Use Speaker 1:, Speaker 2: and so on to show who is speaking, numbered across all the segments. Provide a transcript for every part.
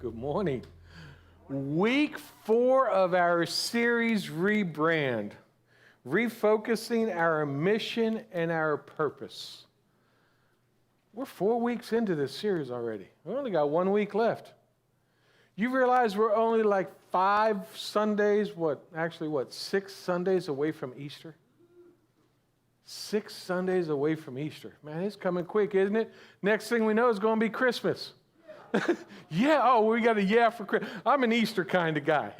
Speaker 1: Good morning. Week four of our series Rebrand, refocusing our mission and our purpose. We're four weeks into this series already. We only got one week left. You realize we're only like five Sundays, what, actually, what, six Sundays away from Easter? Six Sundays away from Easter. Man, it's coming quick, isn't it? Next thing we know is going to be Christmas. yeah, oh, we got a yeah for Christmas. I'm an Easter kind of guy.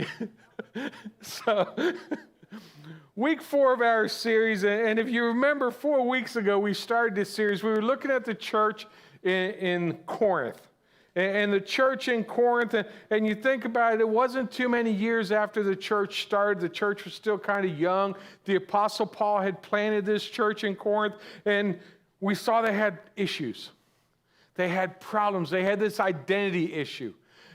Speaker 1: so, week four of our series, and if you remember, four weeks ago we started this series. We were looking at the church in, in Corinth. And the church in Corinth, and you think about it, it wasn't too many years after the church started. The church was still kind of young. The Apostle Paul had planted this church in Corinth, and we saw they had issues. They had problems. They had this identity issue.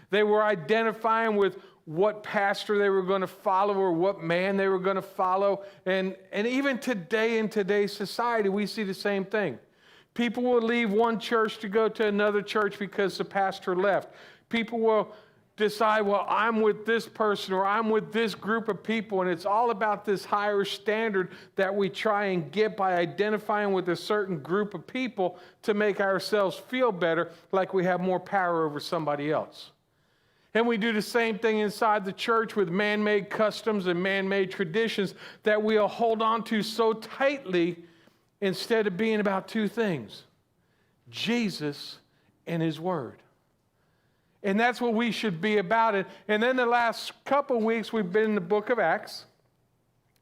Speaker 1: They were identifying with what pastor they were going to follow or what man they were going to follow. And, and even today in today's society, we see the same thing. People will leave one church to go to another church because the pastor left. People will decide, well, I'm with this person or I'm with this group of people. And it's all about this higher standard that we try and get by identifying with a certain group of people to make ourselves feel better, like we have more power over somebody else. And we do the same thing inside the church with man made customs and man made traditions that we'll hold on to so tightly instead of being about two things Jesus and His Word. And that's what we should be about it. And then the last couple weeks, we've been in the book of Acts.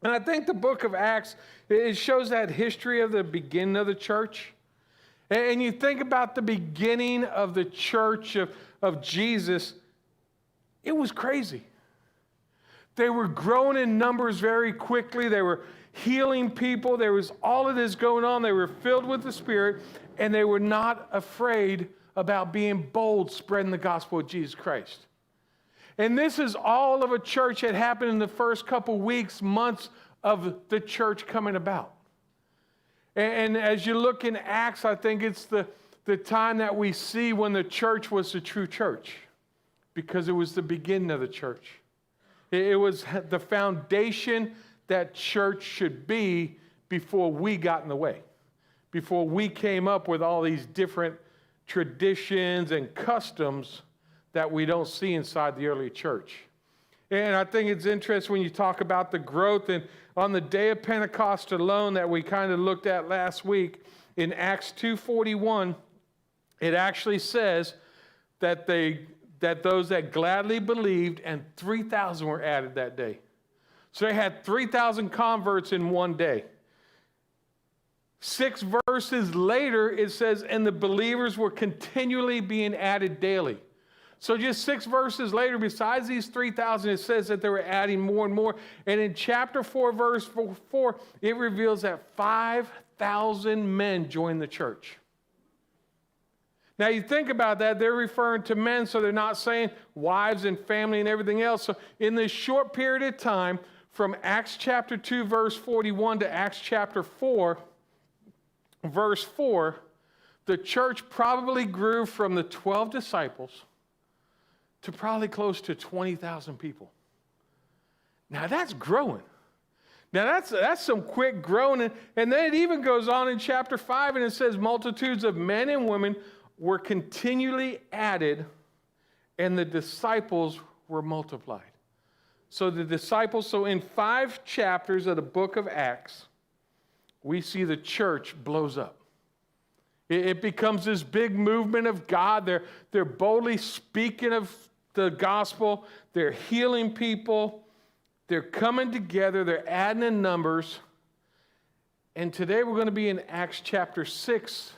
Speaker 1: And I think the book of Acts, it shows that history of the beginning of the church. And you think about the beginning of the church of, of Jesus, it was crazy. They were growing in numbers very quickly. They were healing people. There was all of this going on. They were filled with the Spirit, and they were not afraid about being bold, spreading the gospel of Jesus Christ. And this is all of a church that happened in the first couple weeks, months of the church coming about. And, as you look in Acts, I think it's the, the time that we see when the church was the true church because it was the beginning of the church. It was the foundation that church should be before we got in the way, before we came up with all these different traditions and customs that we don't see inside the early church. And I think it's interesting when you talk about the growth and on the day of Pentecost alone that we kind of looked at last week in Acts 2:41 it actually says that they that those that gladly believed and 3000 were added that day. So they had 3,000 converts in one day. Six verses later, it says, and the believers were continually being added daily. So just six verses later, besides these 3,000, it says that they were adding more and more. And in chapter 4, verse 4, it reveals that 5,000 men joined the church. Now, you think about that, they're referring to men, so they're not saying wives and family and everything else. So, in this short period of time, from Acts chapter 2, verse 41 to Acts chapter 4, verse 4, the church probably grew from the 12 disciples to probably close to 20,000 people. Now that's growing. Now that's, that's some quick growing. And, and then it even goes on in chapter 5 and it says, multitudes of men and women were continually added, and the disciples were multiplied. So the disciples, so in five chapters of the book of Acts, we see the church blows up. It, becomes this big movement of God. They're, they're boldly speaking of the gospel, they're healing people, they're coming together, they're adding in numbers. And today we're going to be in Acts chapter 6.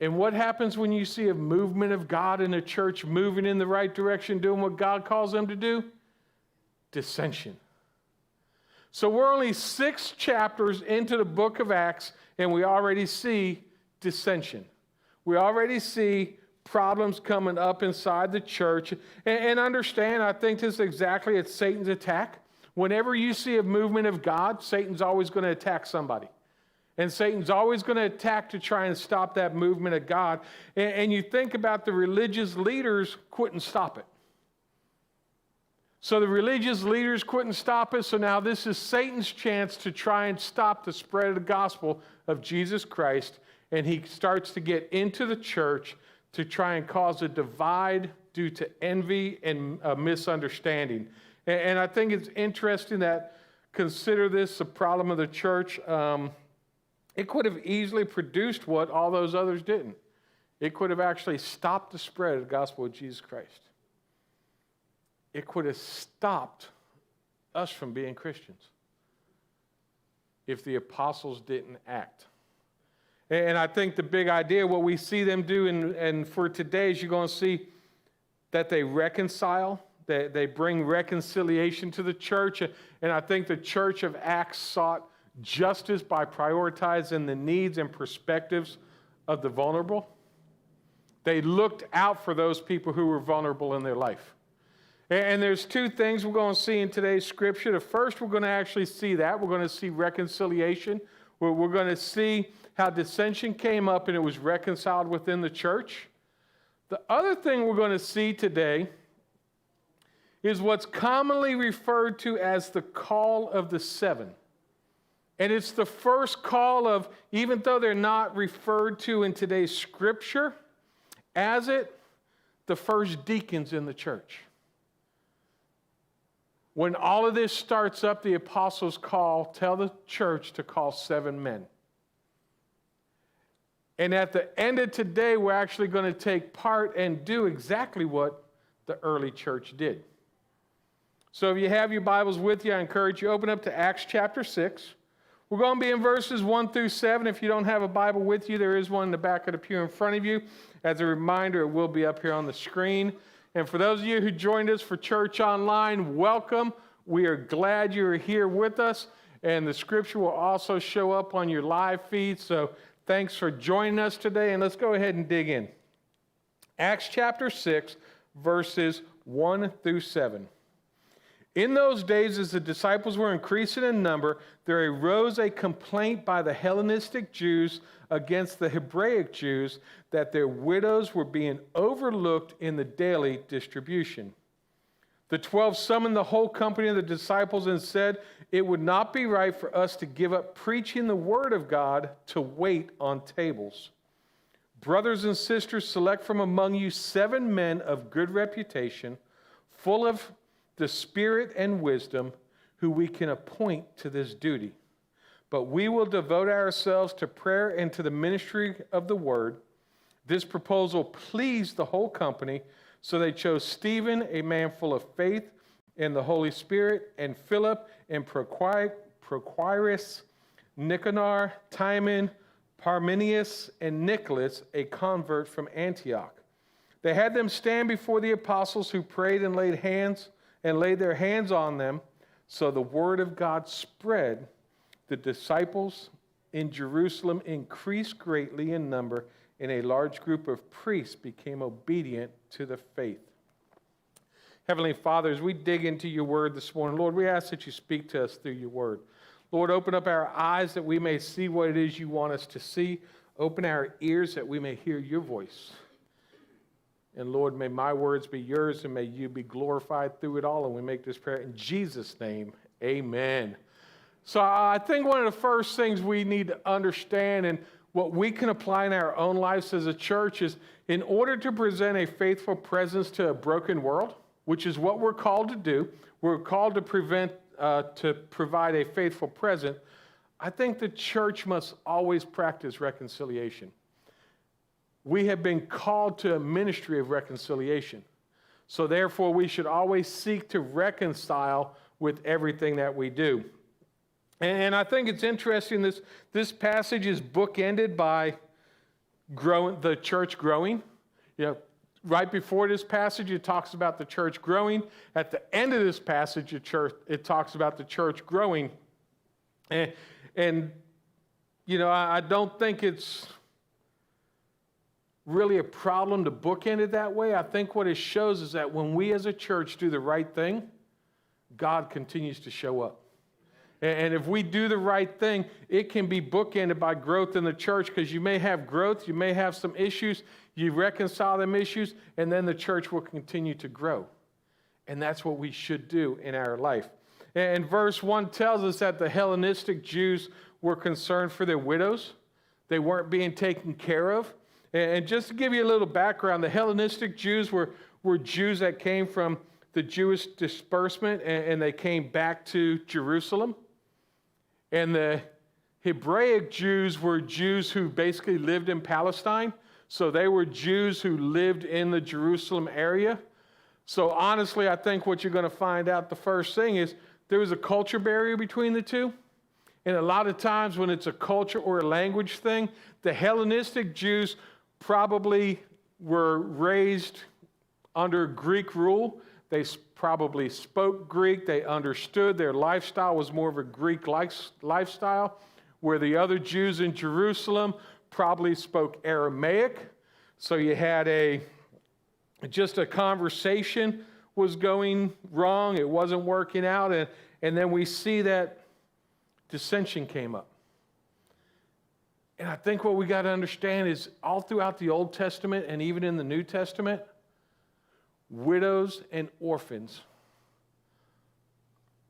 Speaker 1: And what happens when you see a movement of God in a church moving in the right direction, doing what God calls them to do? dissension. So we're only six chapters into the book of Acts, and we already see dissension. We already see problems coming up inside the church. And, and understand, I think this is exactly it's Satan's attack. Whenever you see a movement of God, Satan's always going to attack somebody. And Satan's always going to attack to try and stop that movement of God. And, and you think about the religious leaders couldn't stop it. So the religious leaders couldn't stop it. So now this is Satan's chance to try and stop the spread of the gospel of Jesus Christ. And he starts to get into the church to try and cause a divide due to envy and misunderstanding. And, and, I think it's interesting that consider this a problem of the church. Um, it could have easily produced what all those others didn't. It could have actually stopped the spread of the gospel of Jesus Christ. It could have stopped us from being Christians if the apostles didn't act. And I think the big idea, what we see them do, and, and for today, is you're going to see that they reconcile, that they bring reconciliation to the church. And I think the church of Acts sought justice by prioritizing the needs and perspectives of the vulnerable. They looked out for those people who were vulnerable in their life. And there's two things we're going to see in today's scripture. The first, we're going to actually see that. We're going to see reconciliation. We're going to see how dissension came up and it was reconciled within the church. The other thing we're going to see today is what's commonly referred to as the call of the seven. And it's the first call of, even though they're not referred to in today's scripture as it, the first deacons in the church. When all of this starts up, the apostles call, tell the church to call seven men. And at the end of today, we're actually going to take part and do exactly what the early church did. So if you have your Bibles with you, I encourage you open up to Acts chapter 6. We're going to be in verses 1 through 7. If you don't have a Bible with you, there is one in the back of the pew in front of you. As a reminder, it will be up here on the screen. And for those of you who joined us for church online, welcome. We are glad you're here with us. And the scripture will also show up on your live feed. So thanks for joining us today. And let's go ahead and dig in. Acts chapter 6, verses 1 through 7. In those days, as the disciples were increasing in number, there arose a complaint by the Hellenistic Jews against the Hebraic Jews that their widows were being overlooked in the daily distribution. The twelve summoned the whole company of the disciples and said, It would not be right for us to give up preaching the word of God to wait on tables. Brothers and sisters, select from among you seven men of good reputation, full of the Spirit and wisdom who we can appoint to this duty. But we will devote ourselves to prayer and to the ministry of the word. This proposal pleased the whole company, so they chose Stephen, a man full of faith and the Holy Spirit, and Philip and Prochorus, Nicanor, Timon, Parmenius, and Nicholas, a convert from Antioch. They had them stand before the apostles who prayed and laid hands and laid their hands on them. So the word of God spread. The disciples in Jerusalem increased greatly in number, and a large group of priests became obedient to the faith. Heavenly Father, as we dig into your word this morning, Lord, we ask that you speak to us through your word. Lord, open up our eyes that we may see what it is you want us to see. Open our ears that we may hear your voice. And Lord, may my words be yours and may you be glorified through it all. And we make this prayer in Jesus' name. Amen. So I think one of the first things we need to understand and what we can apply in our own lives as a church is in order to present a faithful presence to a broken world, which is what we're called to do, we're called to prevent uh, to provide a faithful present. I think the church must always practice reconciliation we have been called to a ministry of reconciliation. So, therefore, we should always seek to reconcile with everything that we do. And I think it's interesting this, this passage is bookended by growing, the church growing. You know, right before this passage, it talks about the church growing. At the end of this passage, it, church, it talks about the church growing. And, and you know, I, I don't think it's really a problem to bookend it that way. I think what it shows is that when we as a church do the right thing, God continues to show up. And if we do the right thing, it can be bookended by growth in the church because you may have growth, you may have some issues, you reconcile them issues, and then the church will continue to grow. And that's what we should do in our life. And verse 1 tells us that the Hellenistic Jews were concerned for their widows, they weren't being taken care of. And just to give you a little background, the Hellenistic Jews were, were Jews that came from the Jewish disbursement and, they came back to Jerusalem. And the Hebraic Jews were Jews who basically lived in Palestine. So they were Jews who lived in the Jerusalem area. So honestly, I think what you're going to find out the first thing is there was a culture barrier between the two. And a lot of times when it's a culture or a language thing, the Hellenistic Jews probably were raised under Greek rule. They probably spoke Greek. They understood their lifestyle was more of a Greek lifestyle, where the other Jews in Jerusalem probably spoke Aramaic. So you had a just a conversation was going wrong, it wasn't working out, and, and then we see that dissension came up. And I think what we got to understand is all throughout the Old Testament and even in the New Testament, widows and orphans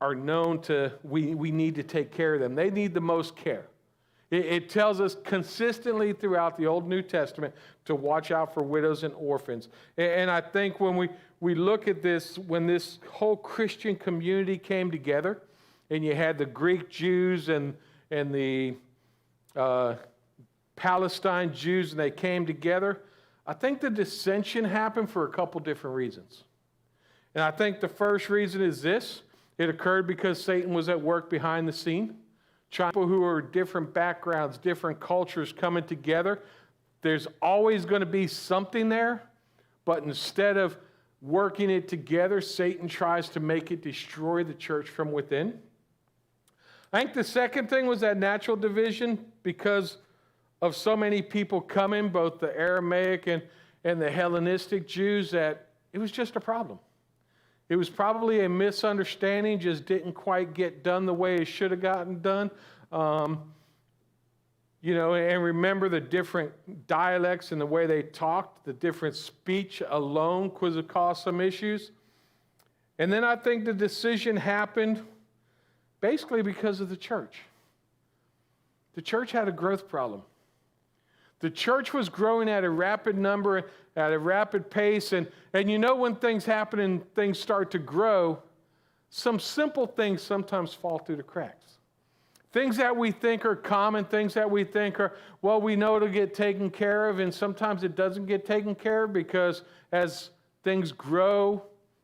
Speaker 1: are known to, we, we need to take care of them. They need the most care. It, it tells us consistently throughout the Old New Testament to watch out for widows and orphans. And, and I think when we, we look at this, when this whole Christian community came together, and you had the Greek Jews and, and the uh, Palestine Jews, and they came together. I think the dissension happened for a couple different reasons. And I think the first reason is this it occurred because Satan was at work behind the scene. People who are different backgrounds, different cultures coming together. There's always going to be something there, but instead of working it together, Satan tries to make it destroy the church from within. I think the second thing was that natural division because of so many people coming, both the Aramaic and, and the Hellenistic Jews, that it was just a problem. It was probably a misunderstanding, just didn't quite get done the way it should have gotten done. Um, you know, and remember the different dialects and the way they talked, the different speech alone could have caused some issues. And then I think the decision happened basically because of the church. The church had a growth problem. The church was growing at a rapid number, at a rapid pace. And, and you know, when things happen and things start to grow, some simple things sometimes fall through the cracks. Things that we think are common, things that we think are, well, we know it'll get taken care of, and sometimes it doesn't get taken care of because as things grow,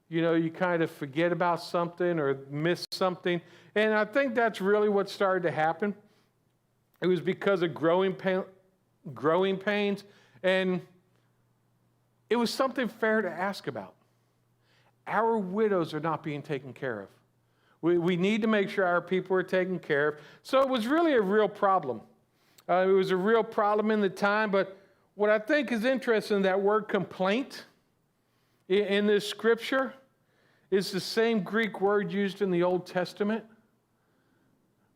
Speaker 1: you know, you kind of forget about something or miss something. And I think that's really what started to happen. It was because of growing, pain, growing pains, and it was something fair to ask about. Our widows are not being taken care of. We, we need to make sure our people are taken care of. So it was really a real problem. Uh, it was a real problem in the time, but what I think is interesting that word complaint in, in this scripture is the same Greek word used in the Old Testament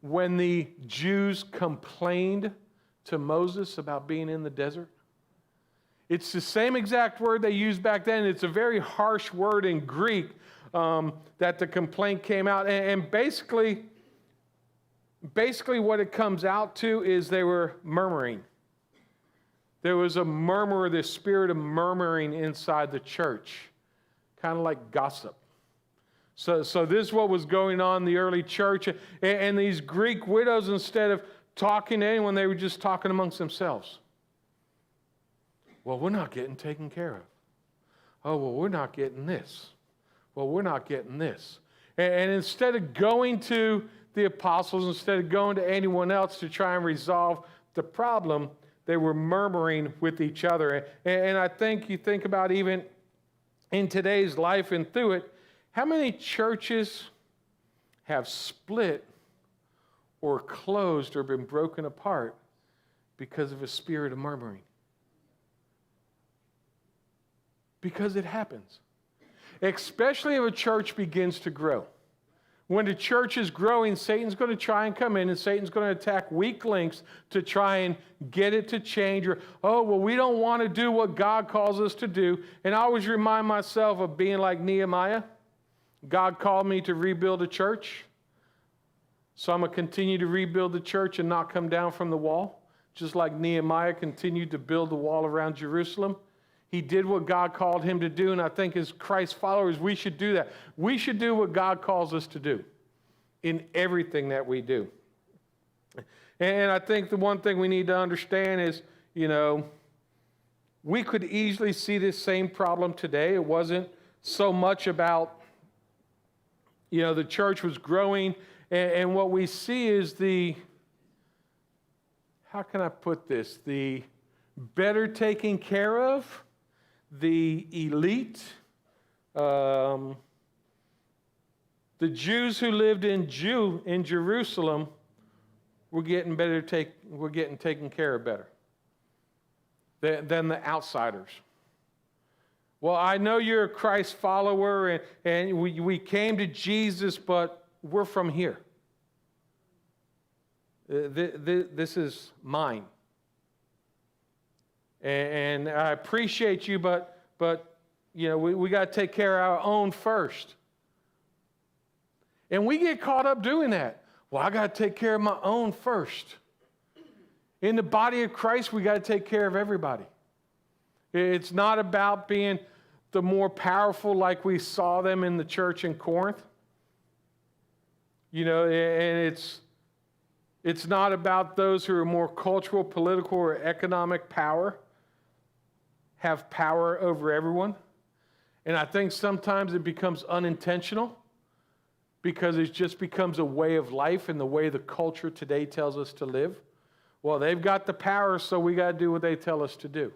Speaker 1: when the Jews complained to Moses about being in the desert. It's the same exact word they used back then. It's a very harsh word in Greek um, that the complaint came out. And, and basically, basically, what it comes out to is they were murmuring. There was a murmur, this spirit of murmuring inside the church, kind of like gossip. So, so this is what was going on in the early church. And, and these Greek widows, instead of talking to anyone, they were just talking amongst themselves. Well, we're not getting taken care of. Oh, well, we're not getting this. Well, we're not getting this. And, and instead of going to the apostles, instead of going to anyone else to try and resolve the problem, they were murmuring with each other. And, and I think you think about even in today's life and through it, how many churches have split or closed or been broken apart because of a spirit of murmuring? Because it happens. Especially if a church begins to grow. When the church is growing, Satan's going to try and come in and Satan's going to attack weak links to try and get it to change. Or, oh, well, we don't want to do what God calls us to do. And I always remind myself of being like Nehemiah. God called me to rebuild a church. So I'm going to continue to rebuild the church and not come down from the wall, just like Nehemiah continued to build the wall around Jerusalem. He did what God called him to do, and I think as Christ followers, we should do that. We should do what God calls us to do in everything that we do. And I think the one thing we need to understand is, you know, we could easily see this same problem today. It wasn't so much about, you know, the church was growing, and, and what we see is the, how can I put this? The better taken care of the elite, um, the Jews who lived in Jew in Jerusalem were getting better take were getting taken care of better than, than the outsiders. Well, I know you're a Christ follower and, and we, we came to Jesus, but we're from here. Uh, this is mine. And, I appreciate you, but, but you know, we, we got to take care of our own first. And we get caught up doing that. Well, I got to take care of my own first. In the body of Christ, we got to take care of everybody. It's not about being the more powerful like we saw them in the church in Corinth. You know, and it's it's not about those who are more cultural, political, or economic power have power over everyone. And I think sometimes it becomes unintentional because it just becomes a way of life and the way the culture today tells us to live. Well, they've got the power, so we got to do what they tell us to do.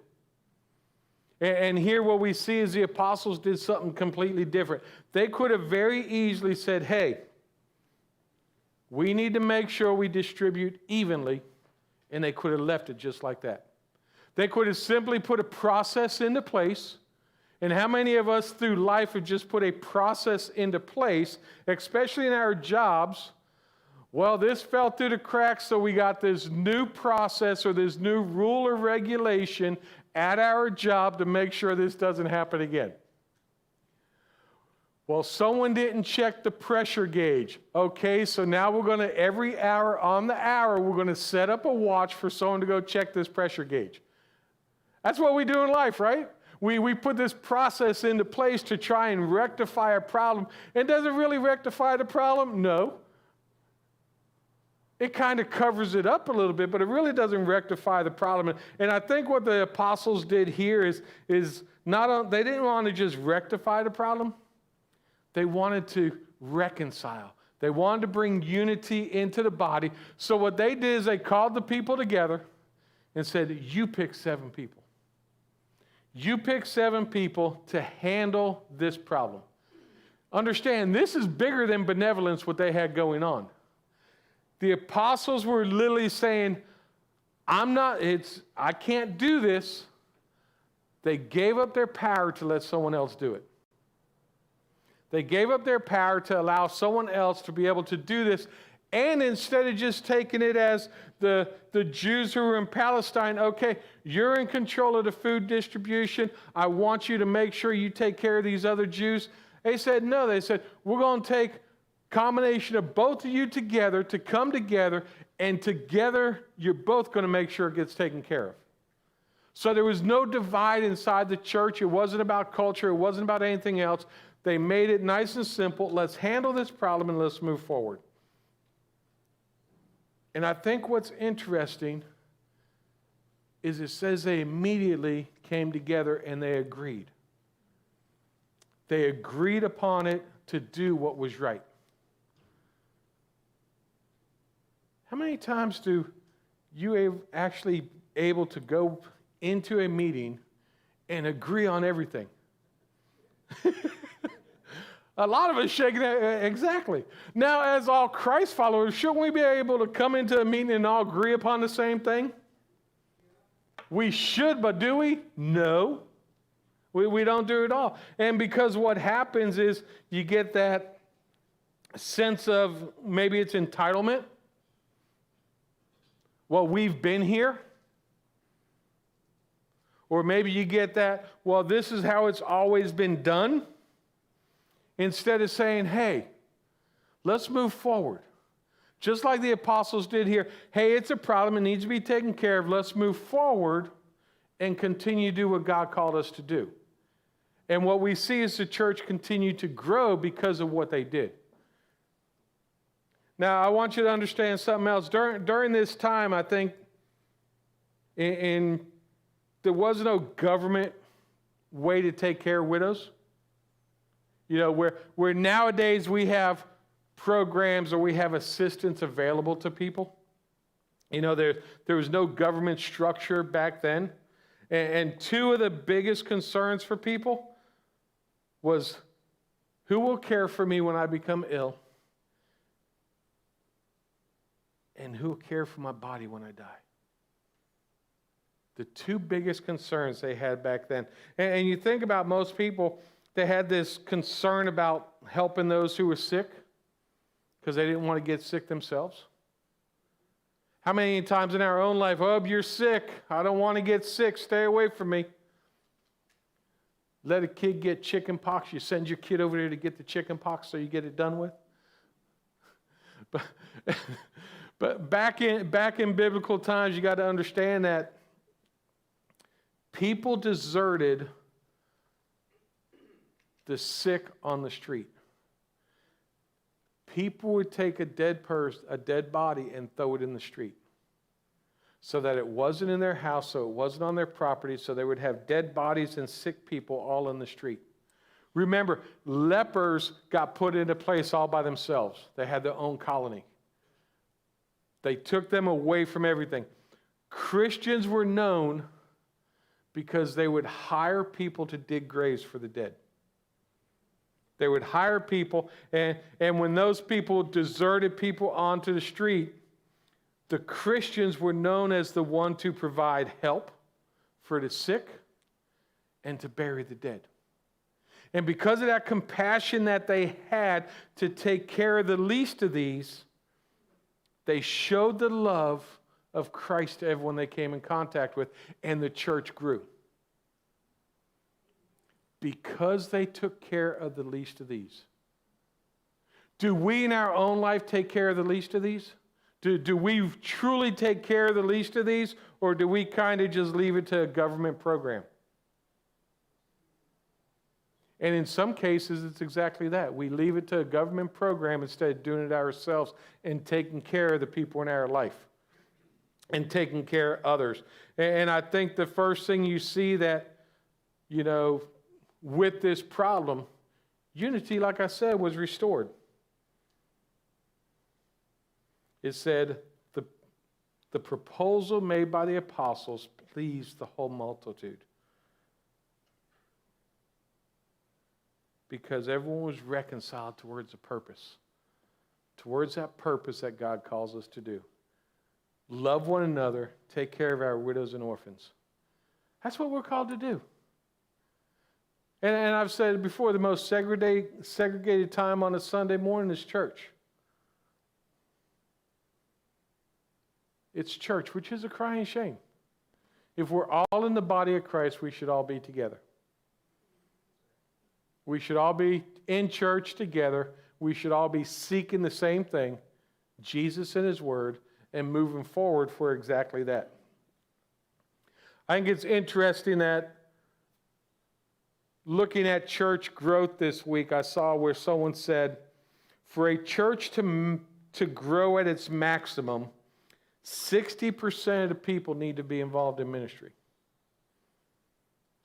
Speaker 1: And here, what we see is the apostles did something completely different. They could have very easily said, hey, we need to make sure we distribute evenly, and they could have left it just like that. They could have simply put a process into place. And how many of us through life have just put a process into place, especially in our jobs? Well, this fell through the cracks, so we got this new process or this new rule or regulation at our job to make sure this doesn't happen again. Well, someone didn't check the pressure gauge. Okay, so now we're going to, every hour on the hour, we're going to set up a watch for someone to go check this pressure gauge. That's what we do in life, right? We, we put this process into place to try and rectify a problem. And does it really rectify the problem? No. It kind of covers it up a little bit, but it really doesn't rectify the problem. And I think what the apostles did here is, is not they didn't want to just rectify the problem, they wanted to reconcile. They wanted to bring unity into the body. So what they did is they called the people together and said, You pick seven people. You pick seven people to handle this problem. Understand, this is bigger than benevolence, what they had going on. The apostles were literally saying, I'm not, it's, I can't do this. They gave up their power to let someone else do it. They gave up their power to allow someone else to be able to do this and instead of just taking it as the, the Jews who were in Palestine, okay, you're in control of the food distribution. I want you to make sure you take care of these other Jews. They said, no. They said, we're going to take combination of both of you together to come together, and together you're both going to make sure it gets taken care of. So there was no divide inside the church. It wasn't about culture, it wasn't about anything else. They made it nice and simple. Let's handle this problem and let's move forward. And I think what's interesting is it says they immediately came together and they agreed. They agreed upon it to do what was right. How many times do you actually able to go into a meeting and agree on everything? A lot of us shaking that. Eh, exactly. Now, as all Christ followers, shouldn't we be able to come into a meeting and all agree upon the same thing? We should, but do we? No. We, we don't do it all. And because what happens is you get that sense of maybe it's entitlement. Well, we've been here. Or maybe you get that, well, this is how it's always been done. Instead of saying, hey, let's move forward. Just like the apostles did here. Hey, it's a problem. It needs to be taken care of. Let's move forward and continue to do what God called us to do. And what we see is the church continue to grow because of what they did. Now, I want you to understand something else. During, during this time, I think in, in there was no government way to take care of widows. You know, where, where nowadays we have programs or we have assistance available to people. You know, there, there was no government structure back then. And, and two of the biggest concerns for people was who will care for me when I become ill? And who will care for my body when I die? The two biggest concerns they had back then. And, and you think about most people, they had this concern about helping those who were sick because they didn't want to get sick themselves. How many times in our own life, oh, you're sick. I don't want to get sick. Stay away from me. Let a kid get chicken pox. You send your kid over there to get the chicken pox so you get it done with. But, but back, in, back in biblical times, you got to understand that people deserted the sick on the street people would take a dead person, a dead body, and throw it in the street. So that it wasn't in their house, so it wasn't on their property, so they would have dead bodies and sick people all in the street. Remember, lepers got put into place all by themselves. They had their own colony. They took them away from everything. Christians were known because they would hire people to dig graves for the dead. They would hire people, and, and when those people deserted people onto the street, the Christians were known as the one to provide help for the sick and to bury the dead. And because of that compassion that they had to take care of the least of these, they showed the love of Christ to everyone they came in contact with, and the church grew because they took care of the least of these. Do we in our own life take care of the least of these? Do, do we truly take care of the least of these, or do we kind of just leave it to a government program? And in some cases, it's exactly that. We leave it to a government program instead of doing it ourselves and taking care of the people in our life and taking care of others. And I think the first thing you see that, you know, with this problem, unity, like I said, was restored. It said, the, the proposal made by the apostles pleased the whole multitude. Because everyone was reconciled towards a purpose, towards that purpose that God calls us to do. Love one another, take care of our widows and orphans. That's what we're called to do. And, and I've said before the most segregated, segregated time on a Sunday morning is church. It's church, which is a crying shame. If we're all in the body of Christ, we should all be together. We should all be in church together. We should all be seeking the same thing Jesus and His Word and moving forward for exactly that. I think it's interesting that looking at church growth this week, I saw where someone said, for a church to, to grow at its maximum, 60% of the people need to be involved in ministry.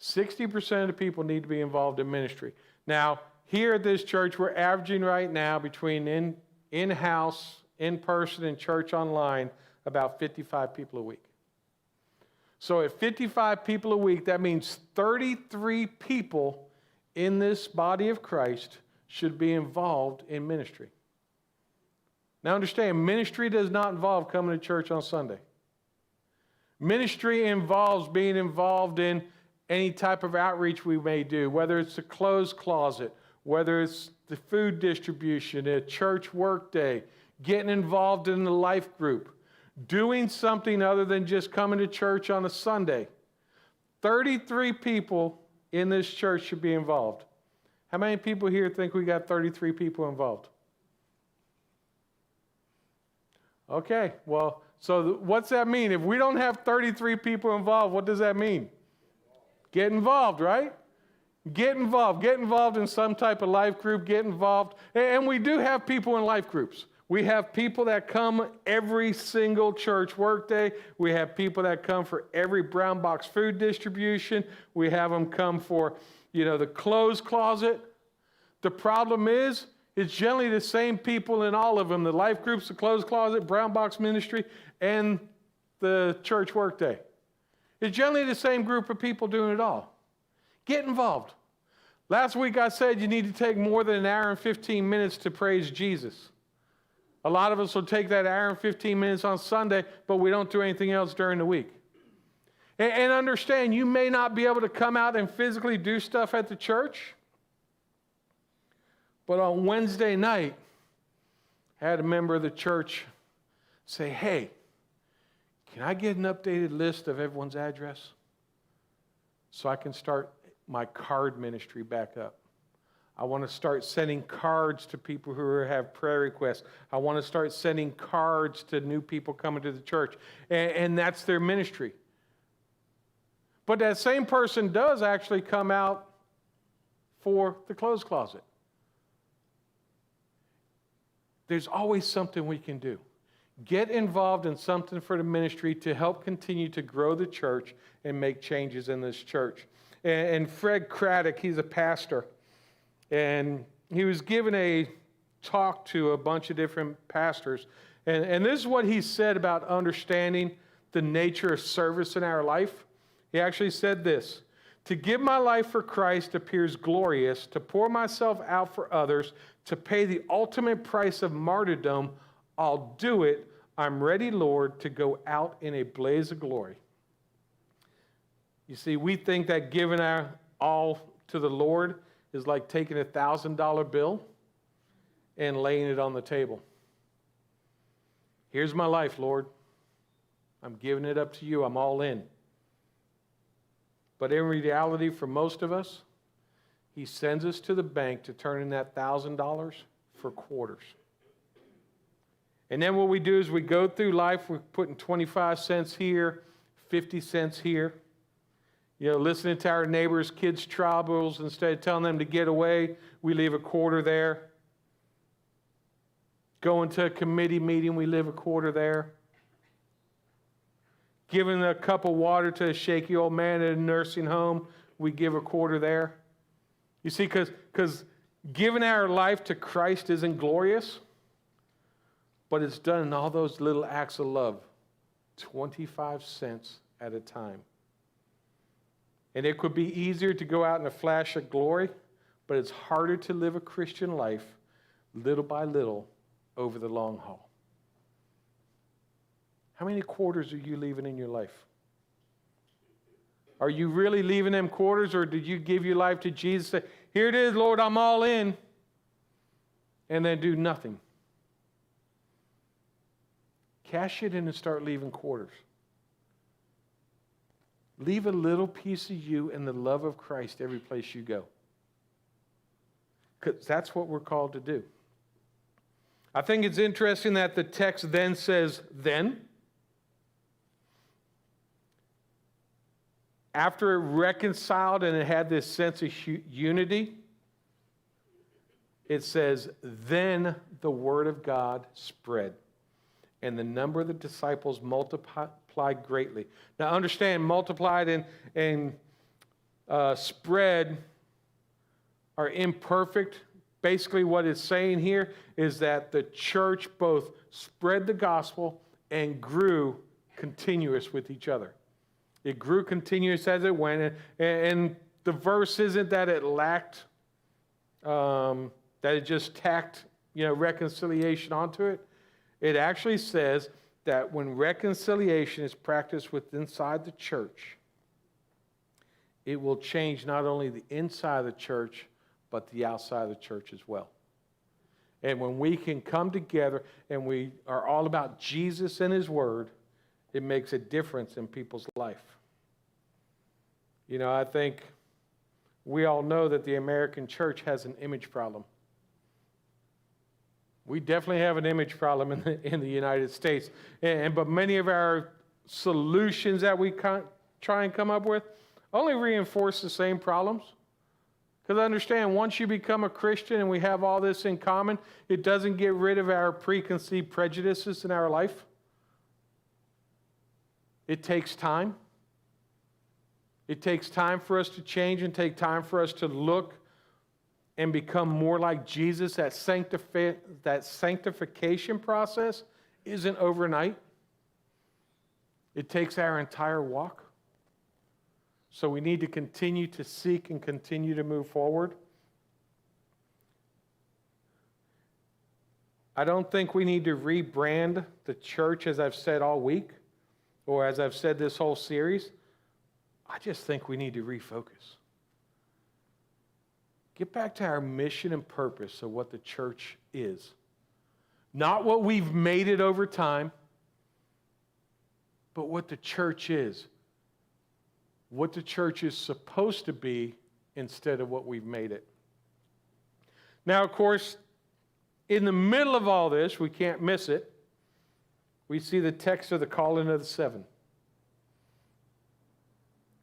Speaker 1: 60% of the people need to be involved in ministry. Now, here at this church, we're averaging right now between in, in-house, in-person, and church online about 55 people a week. So at 55 people a week, that means 33 people in this body of Christ should be involved in ministry. Now understand, ministry does not involve coming to church on Sunday. Ministry involves being involved in any type of outreach we may do, whether it's a clothes closet, whether it's the food distribution, a church work day, getting involved in the life group, doing something other than just coming to church on a Sunday. 33 people in this church should be involved. How many people here think we got 33 people involved? Okay, well, so what's that mean? If we don't have 33 people involved, what does that mean? Get involved, right? Get involved. Get involved in some type of life group. Get involved. And we do have people in life groups. We have people that come every single church workday. We have people that come for every brown box food distribution. We have them come for, you know, the clothes closet. The problem is, it's generally the same people in all of them the life groups, the clothes closet, brown box ministry, and the church workday. It's generally the same group of people doing it all. Get involved. Last week I said you need to take more than an hour and 15 minutes to praise Jesus. A lot of us will take that hour and 15 minutes on Sunday, but we don't do anything else during the week. And, and understand, you may not be able to come out and physically do stuff at the church, but on Wednesday night, I had a member of the church say, Hey, can I get an updated list of everyone's address so I can start my card ministry back up? I want to start sending cards to people who have prayer requests. I want to start sending cards to new people coming to the church. And, and, that's their ministry. But that same person does actually come out for the clothes closet. There's always something we can do. Get involved in something for the ministry to help continue to grow the church and make changes in this church. And, and Fred Craddock, he's a pastor and he was given a talk to a bunch of different pastors. And, and this is what he said about understanding the nature of service in our life. He actually said this To give my life for Christ appears glorious, to pour myself out for others, to pay the ultimate price of martyrdom, I'll do it. I'm ready, Lord, to go out in a blaze of glory. You see, we think that giving our all to the Lord is like taking a $1,000 bill and laying it on the table. Here's my life, Lord. I'm giving it up to you. I'm all in. But in reality, for most of us, He sends us to the bank to turn in that $1,000 for quarters. And then what we do is we go through life, we're putting 25 cents here, 50 cents here. You know, listening to our neighbors' kids' troubles, instead of telling them to get away, we leave a quarter there. Going to a committee meeting, we leave a quarter there. Giving a cup of water to a shaky old man in a nursing home, we give a quarter there. You see, because giving our life to Christ isn't glorious, but it's done in all those little acts of love 25 cents at a time. And it could be easier to go out in a flash of glory, but it's harder to live a Christian life little by little over the long haul. How many quarters are you leaving in your life? Are you really leaving them quarters, or did you give your life to Jesus? Say, Here it is, Lord, I'm all in, and then do nothing? Cash it in and start leaving quarters. Leave a little piece of you and the love of Christ every place you go. Because that's what we're called to do. I think it's interesting that the text then says, then. After it reconciled and it had this sense of unity, it says, then the word of God spread, and the number of the disciples multiplied greatly. Now, understand, multiplied and, and uh, spread are imperfect. Basically, what it's saying here is that the church both spread the gospel and grew continuous with each other. It grew continuous as it went, and, and the verse isn't that it lacked, um, that it just tacked, you know, reconciliation onto it. It actually says that when reconciliation is practiced within inside the church, it will change not only the inside of the church, but the outside of the church as well. And when we can come together and we are all about Jesus and His Word, it makes a difference in people's life. You know, I think we all know that the American church has an image problem. We definitely have an image problem in the, in the United States. And, but many of our solutions that we try and come up with only reinforce the same problems. Because understand, once you become a Christian and we have all this in common, it doesn't get rid of our preconceived prejudices in our life. It takes time. It takes time for us to change and take time for us to look and become more like Jesus. That, sanctifi- that sanctification process isn't overnight, it takes our entire walk. So we need to continue to seek and continue to move forward. I don't think we need to rebrand the church, as I've said all week, or as I've said this whole series. I just think we need to refocus. Get back to our mission and purpose of what the church is. Not what we've made it over time, but what the church is. What the church is supposed to be instead of what we've made it. Now, of course, in the middle of all this, we can't miss it. We see the text of the calling of the seven.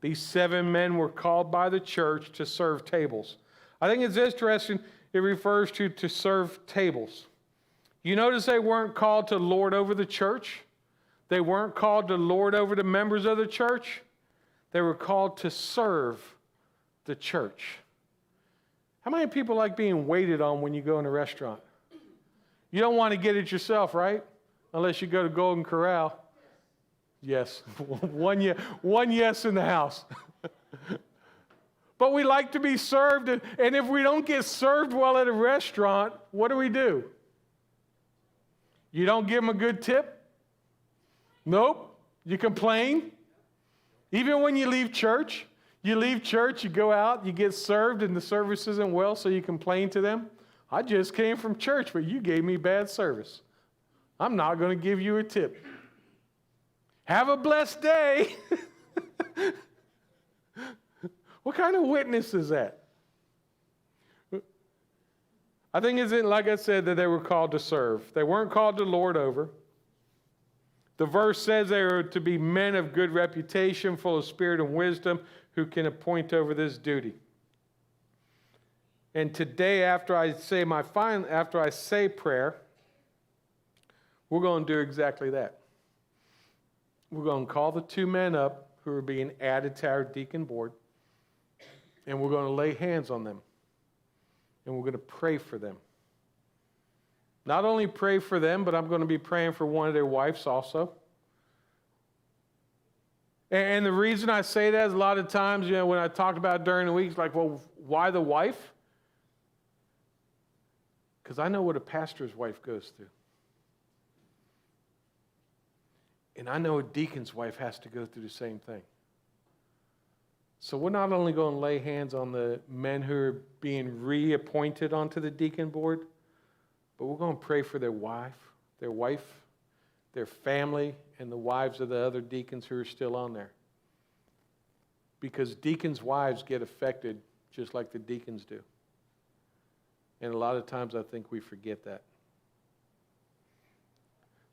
Speaker 1: These seven men were called by the church to serve tables. I think it's interesting, it refers to to serve tables. You notice they weren't called to lord over the church, they weren't called to lord over the members of the church, they were called to serve the church. How many people like being waited on when you go in a restaurant? You don't want to get it yourself, right? Unless you go to Golden Corral. Yes, one, yes, one yes in the house. but we like to be served, and, if we don't get served well at a restaurant, what do we do? You don't give them a good tip? Nope. You complain? Even when you leave church, you leave church, you go out, you get served, and the service isn't well, so you complain to them. I just came from church, but you gave me bad service. I'm not going to give you a tip. Have a blessed day. what kind of witness is that? I think it's like I said that they were called to serve. They weren't called to lord over. The verse says they are to be men of good reputation, full of spirit and wisdom, who can appoint over this duty. And today, after I say my final, after I say prayer, we're going to do exactly that we're going to call the two men up who are being added to our deacon board, and we're going to lay hands on them, and we're going to pray for them. Not only pray for them, but I'm going to be praying for one of their wives also. And the reason I say that is a lot of times, you know, when I talk about during the week, it's like, well, why the wife? Because I know what a pastor's wife goes through. And I know a deacon's wife has to go through the same thing. So we're not only going to lay hands on the men who are being reappointed onto the deacon board, but we're going to pray for their wife, their wife, their family, and the wives of the other deacons who are still on there. Because deacons' wives get affected just like the deacons do. And a lot of times I think we forget that.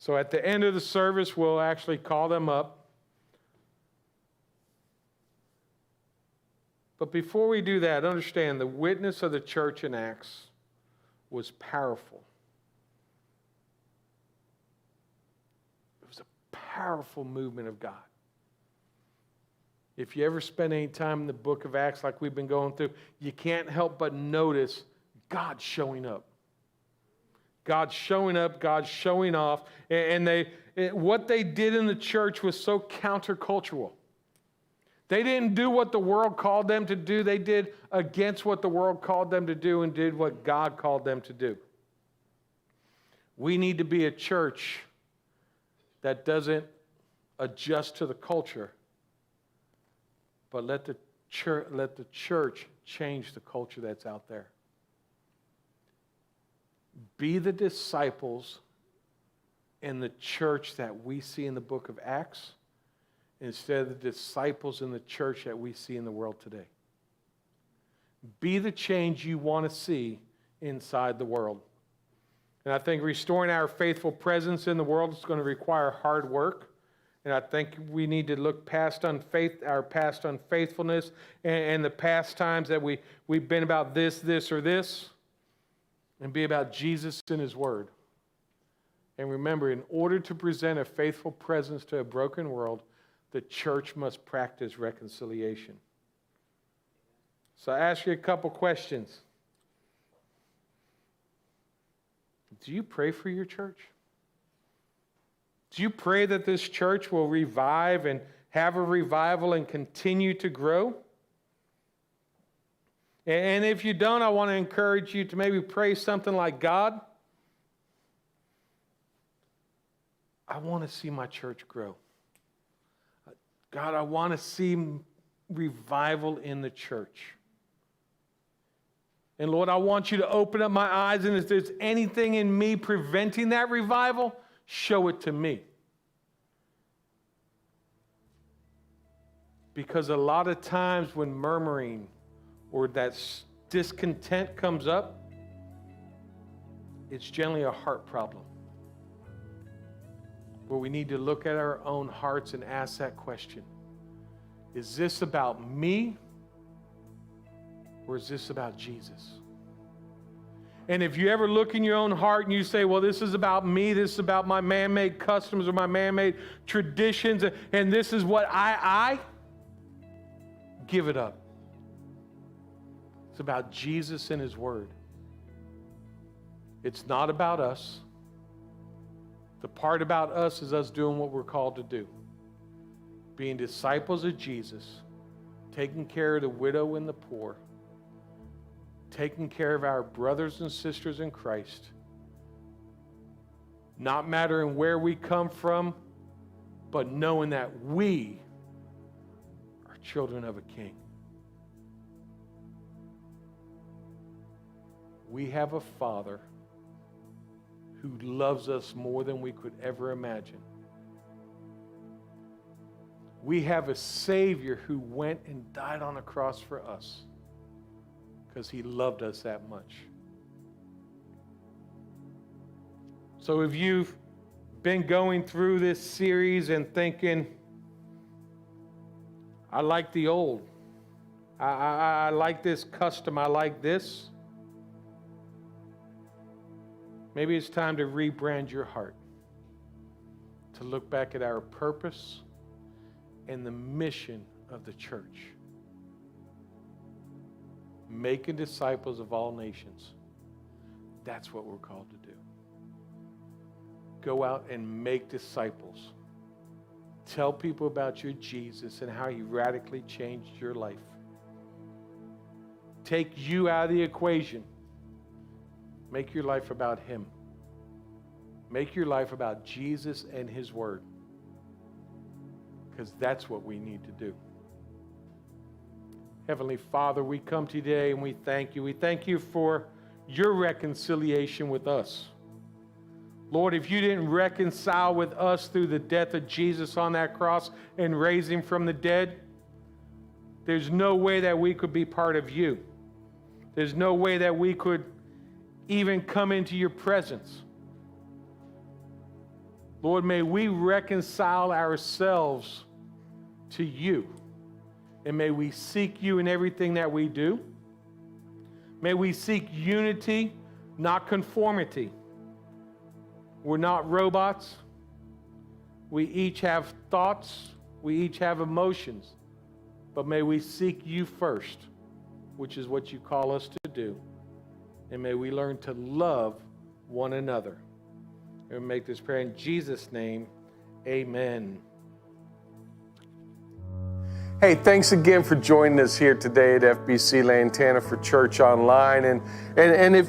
Speaker 1: So at the end of the service, we'll actually call them up. But before we do that, understand the witness of the church in Acts was powerful. It was a powerful movement of God. If you ever spend any time in the book of Acts like we've been going through, you can't help but notice God showing up. God showing up, God showing off. And they, what they did in the church was so countercultural. They didn't do what the world called them to do, they did against what the world called them to do and did what God called them to do. We need to be a church that doesn't adjust to the culture, but let the church, let the church change the culture that's out there. Be the disciples in the church that we see in the book of Acts instead of the disciples in the church that we see in the world today. Be the change you want to see inside the world. And I think restoring our faithful presence in the world is going to require hard work. And I think we need to look past unfaith, our past unfaithfulness and, and the past times that we, we've been about this, this, or this, and be about Jesus and His Word. And remember, in order to present a faithful presence to a broken world, the church must practice reconciliation. So I ask you a couple questions. Do you pray for your church? Do you pray that this church will revive and have a revival and continue to grow? And if you don't, I want to encourage you to maybe pray something like God, I want to see my church grow. God, I want to see revival in the church. And Lord, I want you to open up my eyes, and if there's anything in me preventing that revival, show it to me. Because a lot of times when murmuring or that discontent comes up, it's generally a heart problem. Where we need to look at our own hearts and ask that question Is this about me or is this about Jesus? And if you ever look in your own heart and you say, well, this is about me, this is about my man made customs or my man made traditions, and this is what I, I, give it up. It's about Jesus and His Word. It's not about us. The part about us is us doing what we're called to do being disciples of Jesus, taking care of the widow and the poor taking care of our brothers and sisters in Christ, not mattering where we come from, but knowing that we are children of a king. We have a Father who loves us more than we could ever imagine. We have a Savior who went and died on a cross for us because he loved us that much. So if you've been going through this series and thinking, I like the old, I, I, I like this custom, I like this, maybe it's time to rebrand your heart, to look back at our purpose and the mission of the church making disciples of all nations. That's what we're called to do. Go out and make disciples. Tell people about your Jesus and how he radically changed your life. Take you out of the equation. Make your life about him. Make your life about Jesus and his word. Because that's what we need to do. Heavenly Father, we come today and we thank you. We thank you for your reconciliation with us. Lord, if you didn't reconcile with us through the death of Jesus on that cross and raise him from the dead, there's no way that we could be part of you. There's no way that we could even come into your presence. Lord, may we reconcile ourselves to you. And may we seek you in everything that we do. May we seek unity, not conformity. We're not robots. We each have thoughts, we each have emotions. But may we seek you first, which is what you call us to do. And may we learn to love one another. And make this prayer in Jesus' name. Amen. Hey, thanks again for joining us here today at FBC Lantana for Church Online. And, and, and if